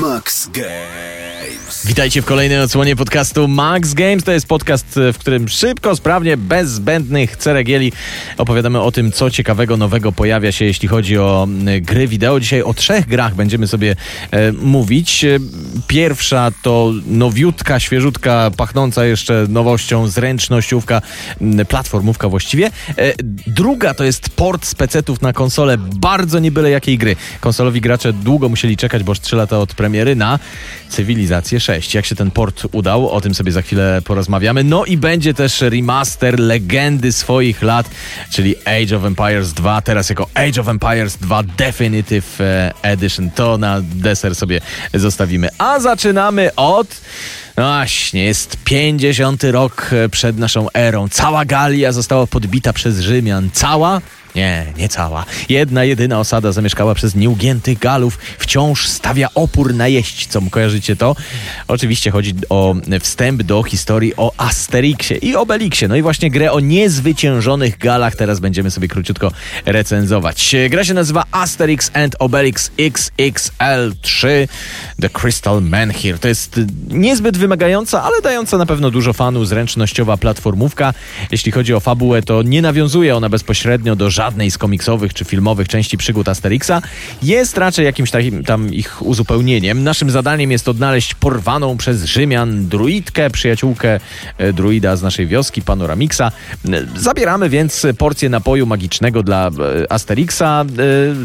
Max Games. Witajcie w kolejnej odsłonie podcastu Max Games. To jest podcast, w którym szybko, sprawnie, bez zbędnych ceregieli opowiadamy o tym, co ciekawego, nowego pojawia się, jeśli chodzi o gry wideo. Dzisiaj o trzech grach będziemy sobie e, mówić. E, Pierwsza to nowiutka, świeżutka, pachnąca jeszcze nowością, zręcznościówka, platformówka właściwie. E, Druga to jest port z pecetów na konsolę, bardzo nie byle jakiej gry. Konsolowi gracze długo musieli czekać, bo aż 3 lata od premiery na Cywilizację 6. Jak się ten port udał, o tym sobie za chwilę porozmawiamy. No i będzie też remaster legendy swoich lat, czyli Age of Empires 2, teraz jako Age of Empires 2 Definitive e, Edition. To na deser sobie zostawimy. A zaczynamy od... No właśnie, jest 50 rok e, przed naszą erą. Cała Galia została podbita przez Rzymian. Cała? Nie, nie cała. Jedna, jedyna osada zamieszkała przez nieugiętych Galów wciąż stawia opór najeźdźcom. Kojarzycie to? Oczywiście chodzi o wstęp do historii o Asterixie i Obelixie. No i właśnie grę o niezwyciężonych Galach teraz będziemy sobie króciutko recenzować. Gra się nazywa Asterix and Obelix XXL3 The Crystal Menhir. To jest niezbyt wymagająca, ale dająca na pewno dużo fanu zręcznościowa platformówka. Jeśli chodzi o fabułę, to nie nawiązuje ona bezpośrednio do żadnej z komiksowych czy filmowych części przygód Asterixa. Jest raczej jakimś takim tam ich uzupełnieniem. Naszym zadaniem jest odnaleźć porwaną przez Rzymian druidkę, przyjaciółkę e, druida z naszej wioski, Panoramixa. E, Zabieramy więc porcję napoju magicznego dla e, Asterixa,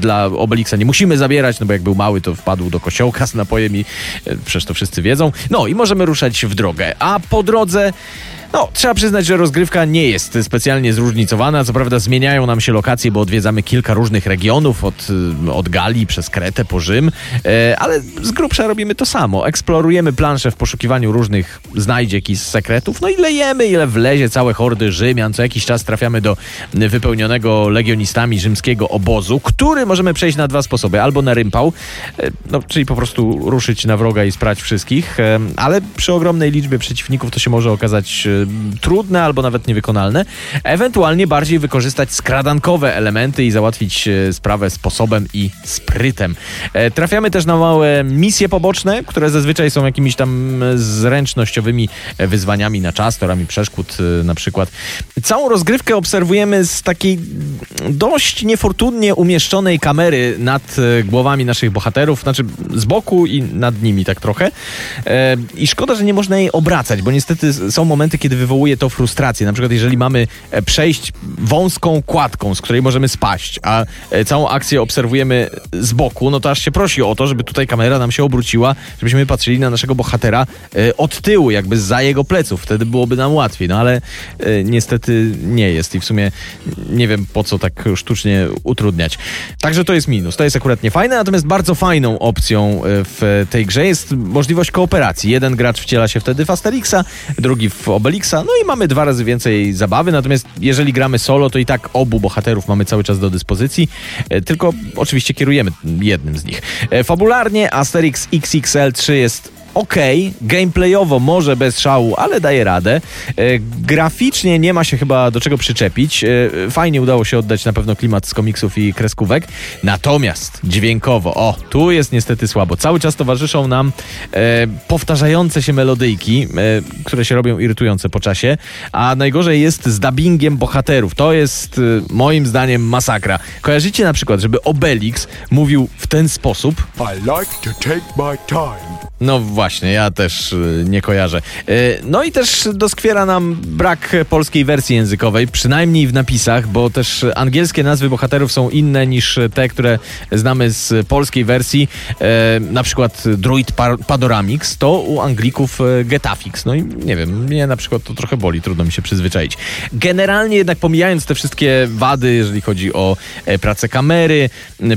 dla Obelixa nie musimy zabierać, no bo jak był mały, to wpadł do kosiołka z napojem i przecież to wszyscy wiedzą. No i możemy ruszać w drogę. A po drodze no, trzeba przyznać, że rozgrywka nie jest specjalnie zróżnicowana. Co prawda zmieniają nam się lokacje, bo odwiedzamy kilka różnych regionów, od, y, od Galii przez Kretę po Rzym, e, ale z grubsza robimy to samo. Eksplorujemy planszę w poszukiwaniu różnych znajdziek i sekretów, no i lejemy, ile wlezie całe hordy Rzymian. Co jakiś czas trafiamy do wypełnionego legionistami rzymskiego obozu, który możemy przejść na dwa sposoby. Albo na rympał, e, no, czyli po prostu ruszyć na wroga i sprać wszystkich, e, ale przy ogromnej liczbie przeciwników to się może okazać trudne albo nawet niewykonalne. Ewentualnie bardziej wykorzystać skradankowe elementy i załatwić e, sprawę sposobem i sprytem. E, Trafiamy też na małe misje poboczne, które zazwyczaj są jakimiś tam e, zręcznościowymi e, wyzwaniami na czas, torami przeszkód na przykład. Całą rozgrywkę obserwujemy z takiej dość niefortunnie umieszczonej kamery nad e, głowami naszych bohaterów, znaczy z boku i nad nimi tak trochę. I szkoda, że nie można jej obracać, bo niestety są momenty, kiedy wywołuje to frustrację. Na przykład jeżeli mamy e, przejść wąską kładką, z której możemy spaść, a e, całą akcję obserwujemy z boku, no to aż się prosi o to, żeby tutaj kamera nam się obróciła, żebyśmy patrzyli na naszego bohatera e, od tyłu, jakby za jego pleców. Wtedy byłoby nam łatwiej, no ale niestety nie jest i w sumie nie wiem po co tak sztucznie utrudniać. Także to jest minus. To jest akurat niefajne, natomiast bardzo fajną opcją w tej grze jest możliwość kooperacji. Jeden gracz wciela się wtedy w Asterixa, drugi w Obelixa, no i mamy dwa razy więcej zabawy, natomiast jeżeli gramy solo, to i tak obu bohaterów mamy cały czas do dyspozycji, e, tylko oczywiście kierujemy jednym z nich. E, Fabularnie Asterix XXL 3 jest ok, gameplayowo może bez szału, ale daje radę. E, graficznie nie ma się chyba do czego przyczepić. E, fajnie udało się oddać na pewno klimat z komiksów i kreskówek. Natomiast dźwiękowo, o, tu jest niestety słabo. Cały czas towarzyszą nam e, powtarzające się melodyjki, e, które się robią irytujące po czasie, a najgorzej jest z dubbingiem bohaterów. To jest e, moim zdaniem masakra. Kojarzycie na przykład, żeby Obelix mówił w ten sposób? I like to take my time. No właśnie, ja też y, nie kojarzę. Y, No i też doskwiera nam brak polskiej wersji językowej, przynajmniej w napisach, bo też angielskie nazwy bohaterów są inne niż te, które znamy z polskiej wersji. E, Na przykład druid Pa- Padoramix to u Anglików Getafix. No i nie wiem, mnie na przykład to trochę boli, trudno mi się przyzwyczaić. Generalnie jednak pomijając te wszystkie wady, jeżeli chodzi o e, pracę kamery,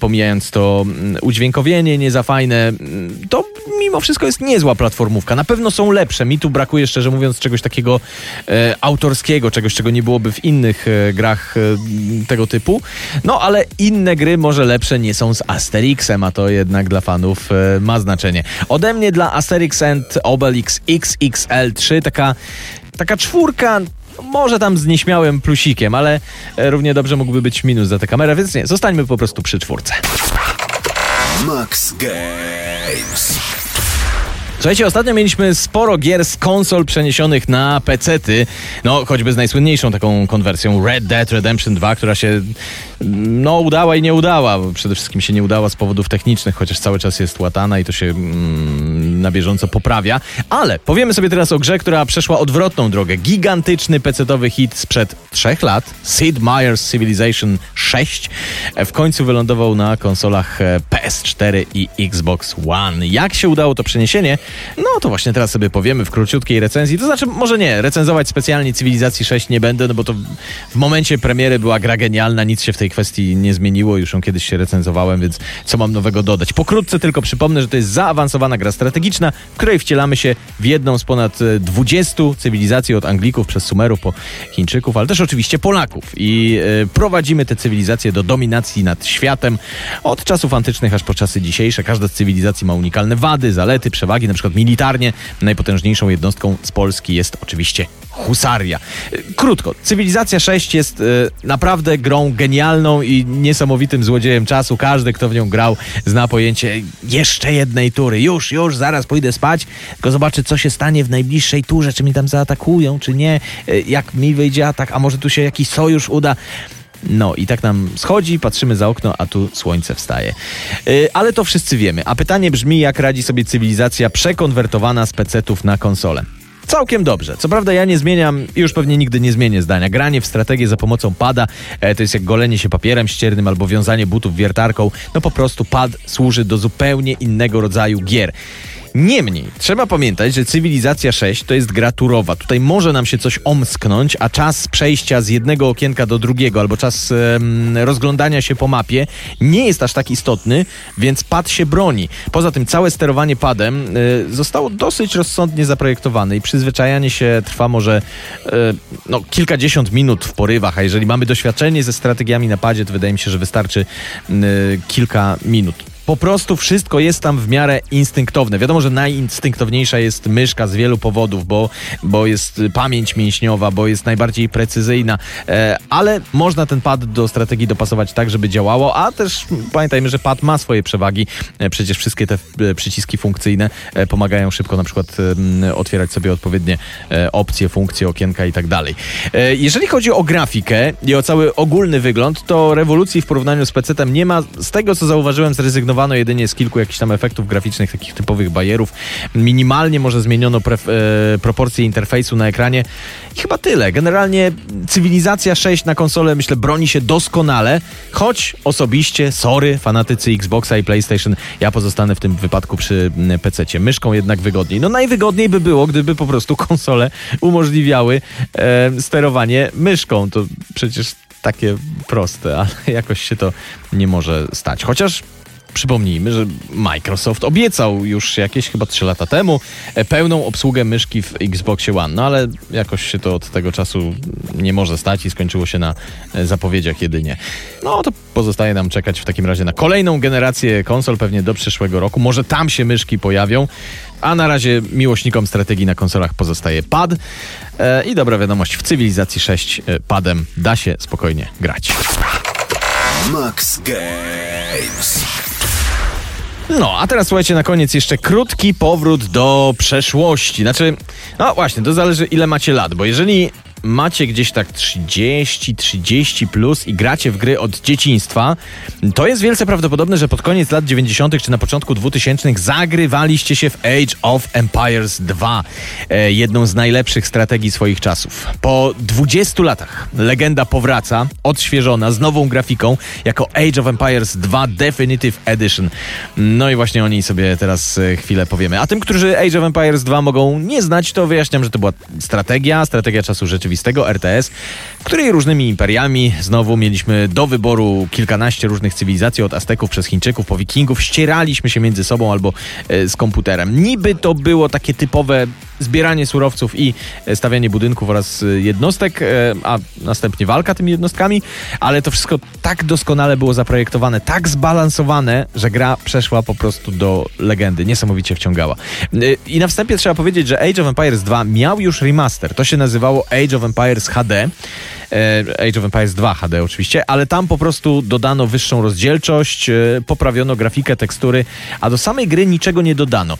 pomijając to m, udźwiękowienie nie za fajne, m, to mimo wszystko jest niezła platformówka. Na pewno są lepsze. Mi tu brakuje, szczerze mówiąc, czegoś takiego e, autorskiego, czegoś, czego nie byłoby w innych e, grach e, tego typu. No, ale inne gry może lepsze nie są z Asterixem, a to jednak dla fanów e, ma znaczenie. Ode mnie dla Asterix and Obelix XXL3 taka, taka czwórka może tam z nieśmiałym plusikiem, ale e, równie dobrze mógłby być minus za tę kamerę, więc nie, zostańmy po prostu przy czwórce. Max Games. Słuchajcie, ostatnio mieliśmy sporo gier z konsol przeniesionych na PC-ty. No, choćby z najsłynniejszą taką konwersją Red Dead Redemption 2, która się no udała i nie udała. Przede wszystkim się nie udała z powodów technicznych, chociaż cały czas jest łatana i to się mm, na bieżąco poprawia. Ale powiemy sobie teraz o grze, która przeszła odwrotną drogę. Gigantyczny PC-towy hit sprzed trzech lat. Sid Meier's Civilization 6 w końcu wylądował na konsolach e, PS4 i Xbox One. Jak się udało to przeniesienie? No to właśnie teraz sobie powiemy w króciutkiej recenzji. To znaczy, może nie, recenzować specjalnie Cywilizacji 6 nie będę, no bo to w momencie premiery była gra genialna, nic się w tej kwestii nie zmieniło, już ją kiedyś się recenzowałem, więc co mam nowego dodać? Pokrótce tylko przypomnę, że to jest zaawansowana gra strategiczna, w której wcielamy się w jedną z ponad 20 e, cywilizacji od Anglików przez Sumerów po Chińczyków, ale też oczywiście Polaków i y, prowadzimy te cywilizacje do dominacji nad światem od czasów antycznych aż po czasy dzisiejsze. Każda z cywilizacji ma unikalne wady, zalety, przewagi, na przykład militarnie najpotężniejszą jednostką z Polski jest oczywiście husaria. Krótko, Cywilizacja 6 jest y, naprawdę grą genialną i niesamowitym złodziejem czasu. Każdy, kto w nią grał, zna pojęcie jeszcze jednej tury. Już, już, zaraz pójdę spać, tylko zobaczę, co się stanie w najbliższej turze, czy mi tam zaatakują, czy nie, y, jak mi wyjdzie atak, a może tu się jakiś sojusz uda. No i tak nam schodzi, patrzymy za okno, a tu słońce wstaje. Yy, ale to wszyscy wiemy. A pytanie brzmi, jak radzi sobie cywilizacja przekonwertowana z pecetów na konsolę. Całkiem dobrze. Co prawda ja nie zmieniam, już pewnie nigdy nie zmienię zdania. Granie w strategię za pomocą pada e, to jest jak golenie się papierem ściernym albo wiązanie butów wiertarką. No po prostu pad służy do zupełnie innego rodzaju gier. Niemniej, trzeba pamiętać, że Cywilizacja 6 to jest gra turowa. Tutaj może nam się coś omsknąć, a czas przejścia z jednego okienka do drugiego, albo czas um, rozglądania się po mapie nie jest aż tak istotny, więc pad się broni. Poza tym całe sterowanie padem y, zostało dosyć rozsądnie zaprojektowane i przyzwyczajanie się trwa może y, no, kilkadziesiąt minut w porywach, a jeżeli mamy doświadczenie ze strategiami na padzie, to wydaje mi się, że wystarczy y, kilka minut po prostu wszystko jest tam w miarę instynktowne. Wiadomo, że najinstynktowniejsza jest myszka z wielu powodów, bo, bo jest pamięć mięśniowa, bo jest najbardziej precyzyjna, e, ale można ten pad do strategii dopasować tak, żeby działało, a też pamiętajmy, że pad ma swoje przewagi. E, przecież wszystkie te e, przyciski funkcyjne pomagają szybko na przykład otwierać sobie odpowiednie opcje, funkcje, okienka i tak dalej. Jeżeli chodzi o grafikę i o cały ogólny wygląd, to rewolucji w porównaniu z PC-tem nie ma. Z tego, co zauważyłem, zrezygnowałem zrezygnowano jedynie z kilku jakichś tam efektów graficznych, takich typowych bajerów. Minimalnie może zmieniono e, proporcje interfejsu na ekranie i chyba tyle. Generalnie Cywilizacja 6 na konsolę myślę broni się doskonale, choć osobiście, sorry, fanatycy Xboxa i PlayStation, ja pozostanę w tym wypadku przy PC-cie. Myszką jednak wygodniej. No najwygodniej by było, gdyby po prostu konsole umożliwiały e, sterowanie myszką. To przecież takie proste, ale jakoś się to nie może stać. Chociaż Przypomnijmy, że Microsoft obiecał już jakieś chyba 3 lata temu e, pełną obsługę myszki w Xboxie One, no ale jakoś się to od tego czasu nie może stać i skończyło się na e, zapowiedziach jedynie. No to pozostaje nam czekać w takim razie na kolejną generację konsol, pewnie do przyszłego roku. Może tam się myszki pojawią. A na razie miłośnikom strategii na konsolach pozostaje pad. E, I dobra wiadomość, w Cywilizacji 6 e, padem da się spokojnie grać. Max Games. No, a teraz słuchajcie, na koniec jeszcze krótki powrót do przeszłości. Znaczy, no właśnie, to zależy ile macie lat, bo jeżeli macie gdzieś tak 30, 30 plus i gracie w gry od dzieciństwa, to jest wielce prawdopodobne, że pod koniec lat 90. czy na początku 2000 zagrywaliście się w Age of Empires 2, e, jedną z najlepszych strategii swoich czasów. Po 20 latach legenda powraca, odświeżona, z nową grafiką, jako Age of Empires 2 Definitive Edition. No i właśnie o niej sobie teraz e, chwilę powiemy. A tym, którzy Age of Empires 2 mogą nie znać, to wyjaśniam, że to była strategia, strategia czasu rzeczywistego rzeczywistego RTS, w której różnymi imperiami znowu mieliśmy do wyboru kilkanaście różnych cywilizacji, od Azteków przez Chińczyków po Wikingów, ścieraliśmy się między sobą albo e, z komputerem. Niby to było takie typowe zbieranie surowców i e, stawianie budynków oraz e, jednostek, e, a następnie walka tymi jednostkami, ale to wszystko tak doskonale było zaprojektowane, tak zbalansowane, że gra przeszła po prostu do legendy. Niesamowicie wciągała. I na wstępie trzeba powiedzieć, że Age of Empires 2 miał już remaster. To się nazywało Age of Empires HD. Age of Empires 2 HD oczywiście, ale tam po prostu dodano wyższą rozdzielczość, poprawiono grafikę, tekstury, a do samej gry niczego nie dodano.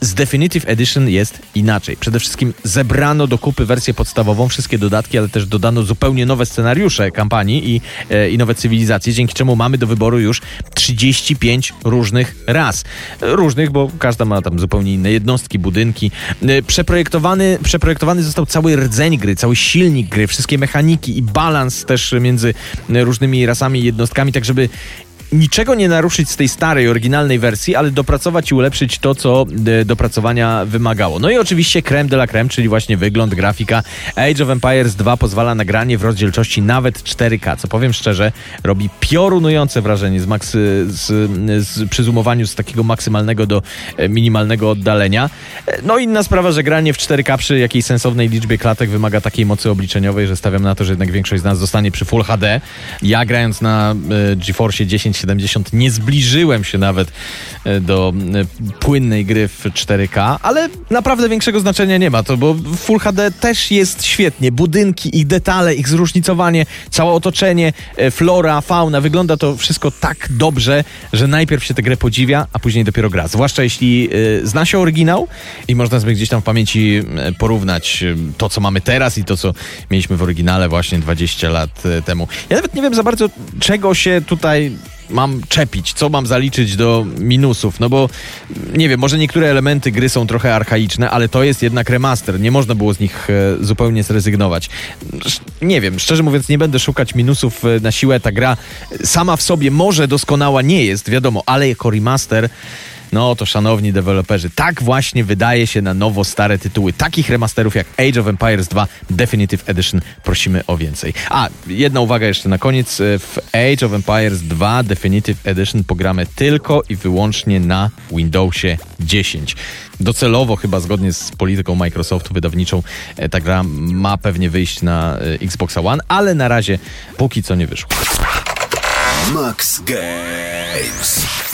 Z Definitive Edition jest inaczej. Przede wszystkim zebrano do kupy wersję podstawową, wszystkie dodatki, ale też dodano zupełnie nowe scenariusze kampanii i, e, i nowe cywilizacje, dzięki czemu mamy do wyboru już 35 różnych ras. Różnych, bo każda ma tam zupełnie inne jednostki, budynki. E, Przeprojektowany, przeprojektowany został cały rdzeń gry, cały silnik gry, wszystkie mechaniki i balans też między e, różnymi rasami i jednostkami, tak żeby niczego nie naruszyć z tej starej, oryginalnej wersji, ale dopracować i ulepszyć to, co e, dopracowania wymagało. No i oczywiście creme de la creme, czyli właśnie wygląd, grafika. Age of Empires 2 pozwala na granie w rozdzielczości nawet 4K, co powiem szczerze, robi piorunujące wrażenie z, maks- z, z przyzumowaniu z takiego maksymalnego do e, minimalnego oddalenia. E, No inna sprawa, że granie w 4K przy jakiejś sensownej liczbie klatek wymaga takiej mocy obliczeniowej, że stawiam na to, że jednak większość z nas zostanie przy Full HD. Ja grając na e, GeForce 1070 nie zbliżyłem się nawet e, do e, płynnej gry w 4K, ale naprawdę większego znaczenia nie ma to, bo Full HD też jest świetnie. Budynki, ich detale, ich zróżnicowanie, całe otoczenie, e, flora, fauna, wygląda to wszystko tak dobrze, że najpierw się tę grę podziwia, a później dopiero gra. Zwłaszcza jeśli zna się oryginał i można sobie gdzieś tam w pamięci porównać to, co mamy teraz i to, co mieliśmy w oryginale właśnie 20 lat temu. Ja nawet nie wiem za bardzo, czego się tutaj mam czepić, co mam zaliczyć do minusów, no bo nie wiem, może niektóre elementy gry są trochę archaiczne, ale to jest jednak remaster, nie można było z nich e, zupełnie zrezygnować. Nie wiem, szczerze mówiąc nie będę szukać minusów e, na siłę, ta gra sama w sobie może doskonała nie jest, wiadomo, ale jako remaster no to szanowni deweloperzy, tak właśnie wydaje się na nowo stare tytuły. Takich remasterów jak Age of Empires 2 Definitive Edition prosimy o więcej. A, jedna uwaga jeszcze na koniec. W Age of Empires 2 Definitive Edition pogramy tylko i wyłącznie na Windowsie 10. Docelowo, chyba zgodnie z polityką Microsoftu wydawniczą, e, ta gra ma pewnie wyjść na e, Xboxa One, ale na razie póki co nie wyszło. Max Games.